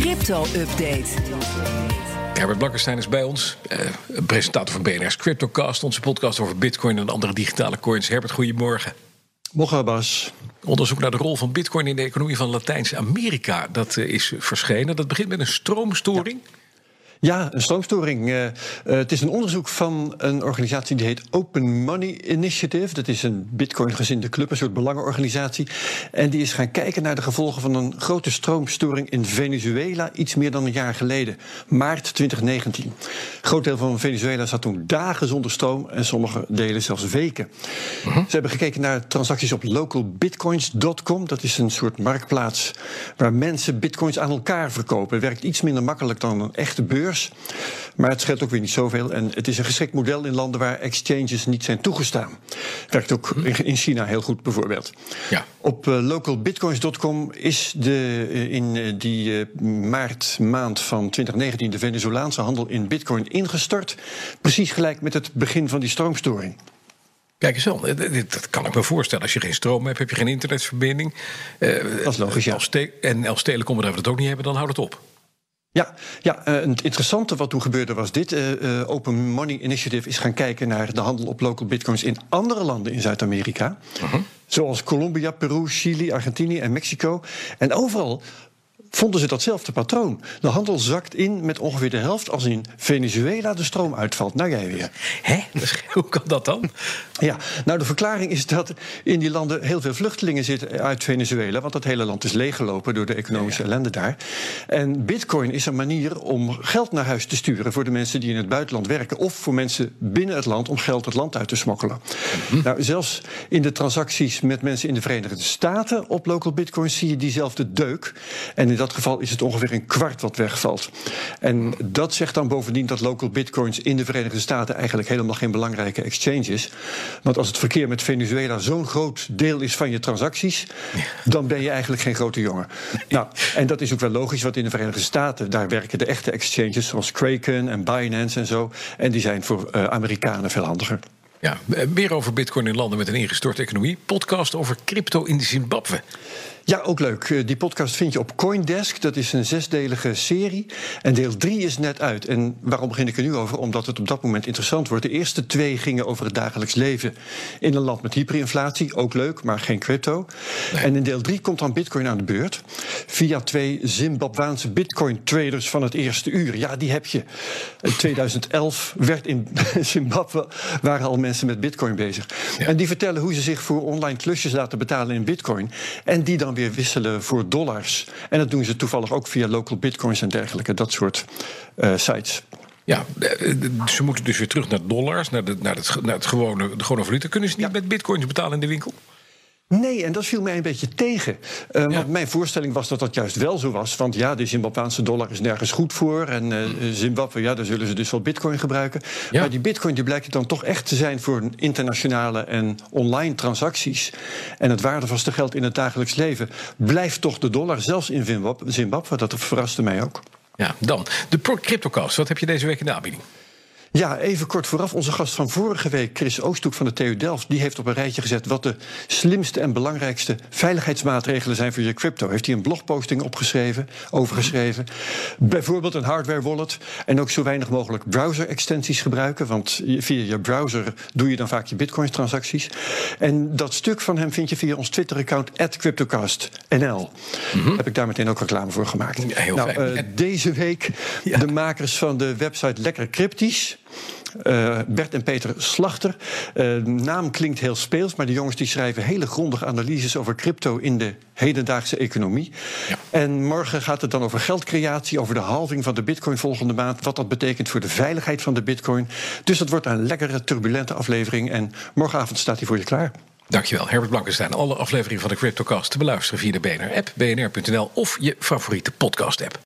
crypto-update. Herbert Blankenstein is bij ons, eh, presentator van BNR's CryptoCast, onze podcast over Bitcoin en andere digitale coins. Herbert, goedemorgen. Morgen, Bas. Onderzoek naar de rol van Bitcoin in de economie van Latijns-Amerika, dat eh, is verschenen. Dat begint met een stroomstoring. Ja, een stroomstoring. Uh, uh, het is een onderzoek van een organisatie die heet Open Money Initiative. Dat is een bitcoin-gezinde club, een soort belangenorganisatie. En die is gaan kijken naar de gevolgen van een grote stroomstoring in Venezuela iets meer dan een jaar geleden, maart 2019. Een groot deel van Venezuela zat toen dagen zonder stroom en sommige delen zelfs weken. Uh -huh. Ze hebben gekeken naar transacties op localbitcoins.com. Dat is een soort marktplaats waar mensen bitcoins aan elkaar verkopen. Het werkt iets minder makkelijk dan een echte beurs. Maar het scheelt ook weer niet zoveel. En het is een geschikt model in landen waar exchanges niet zijn toegestaan. Werkt ook in China heel goed bijvoorbeeld. Ja. Op uh, localbitcoins.com is de, uh, in uh, die maart maand van 2019 de Venezolaanse handel in bitcoin ingestort. Precies gelijk met het begin van die stroomstoring. Kijk eens wel, dat kan ik me voorstellen. Als je geen stroom hebt, heb je geen internetverbinding. dat is logisch, ja. Als en als telecom bedrijven dat ook niet hebben, dan houdt het op. Ja, ja uh, het interessante wat toen gebeurde was dit. Uh, uh, Open Money Initiative is gaan kijken naar de handel op local bitcoins in andere landen in Zuid-Amerika. -huh. Zoals Colombia, Peru, Chili, Argentinië en Mexico. En overal vonden ze datzelfde patroon. De handel zakt in met ongeveer de helft als in Venezuela de stroom uitvalt. Nou, jij weer. Hè? Hoe kan dat dan? Ja, nou de verklaring is dat in die landen heel veel vluchtelingen zitten uit Venezuela. Want dat hele land is leeggelopen door de economische ja, ja. ellende daar. En bitcoin is een manier om geld naar huis te sturen voor de mensen die in het buitenland werken. Of voor mensen binnen het land om geld het land uit te smokkelen. -hmm. Nou, zelfs in de transacties met mensen in de Verenigde Staten op local bitcoins zie je diezelfde deuk. En in dat geval is het ongeveer een kwart wat wegvalt. En dat zegt dan bovendien dat local bitcoins in de Verenigde Staten eigenlijk helemaal geen belangrijke exchange is. Want als het verkeer met Venezuela zo'n groot deel is van je transacties, dan ben je eigenlijk geen grote jongen. Nou, en dat is ook wel logisch, want in de Verenigde Staten daar werken de echte exchanges zoals Kraken en Binance en zo. En die zijn voor uh, Amerikanen veel handiger. Ja, meer over Bitcoin in landen met een ingestorte economie. Podcast over crypto in Zimbabwe. Ja, ook leuk. Die podcast vind je op Coindesk. Dat is een zesdelige serie. En deel drie is net uit. En waarom begin ik er nu over? Omdat het op dat moment interessant wordt. De eerste twee gingen over het dagelijks leven in een land met hyperinflatie. Ook leuk, maar geen crypto. Nee. En in deel drie komt dan Bitcoin aan de beurt. Via twee Zimbabwaanse Bitcoin-traders van het eerste uur. Ja, die heb je. In 2011 werd in Zimbabwe waren al mensen met Bitcoin bezig. Ja. En die vertellen hoe ze zich voor online klusjes laten betalen in Bitcoin. En die dan weer wisselen voor dollars. En dat doen ze toevallig ook via local bitcoins en dergelijke, dat soort uh, sites. Ja, ze moeten dus weer terug naar dollars, naar, de, naar, het, naar het gewone, de gewone valuta. Kunnen ze niet ja. met bitcoins betalen in de winkel? Nee, en dat viel mij een beetje tegen. Uh, ja. Want mijn voorstelling was dat dat juist wel zo was. Want ja, de Zimbabweanse dollar is nergens goed voor. En uh, Zimbabwe, ja, daar zullen ze dus wel bitcoin gebruiken. Ja. Maar die bitcoin die blijkt dan toch echt te zijn voor internationale en online transacties. En het waardevaste geld in het dagelijks leven blijft toch de dollar, zelfs in Zimbabwe. Dat verraste mij ook. Ja, dan de CryptoCast. Wat heb je deze week in de aanbieding? Ja, even kort vooraf. Onze gast van vorige week, Chris Oosthoek van de TU Delft... die heeft op een rijtje gezet wat de slimste en belangrijkste veiligheidsmaatregelen zijn voor je crypto. Heeft hij een blogposting opgeschreven, overgeschreven. Bijvoorbeeld een hardware wallet en ook zo weinig mogelijk browser-extensies gebruiken... want via je browser doe je dan vaak je bitcoin-transacties. En dat stuk van hem vind je via ons Twitter-account @cryptocastnl. Mm -hmm. Heb ik daar meteen ook reclame voor gemaakt. Ja, heel nou, uh, deze week ja. de makers van de website Lekker Cryptisch... Uh, Bert en Peter Slachter. Uh, naam klinkt heel speels, maar de jongens die schrijven hele grondige analyses over crypto in de hedendaagse economie. Ja. En morgen gaat het dan over geldcreatie, over de halving van de bitcoin volgende maand, wat dat betekent voor de veiligheid van de bitcoin. Dus dat wordt een lekkere, turbulente aflevering en morgenavond staat hij voor je klaar. Dankjewel, Herbert Blankenstein. Alle afleveringen van de CryptoCast te beluisteren via de BNR-app, bnr.nl of je favoriete podcast-app.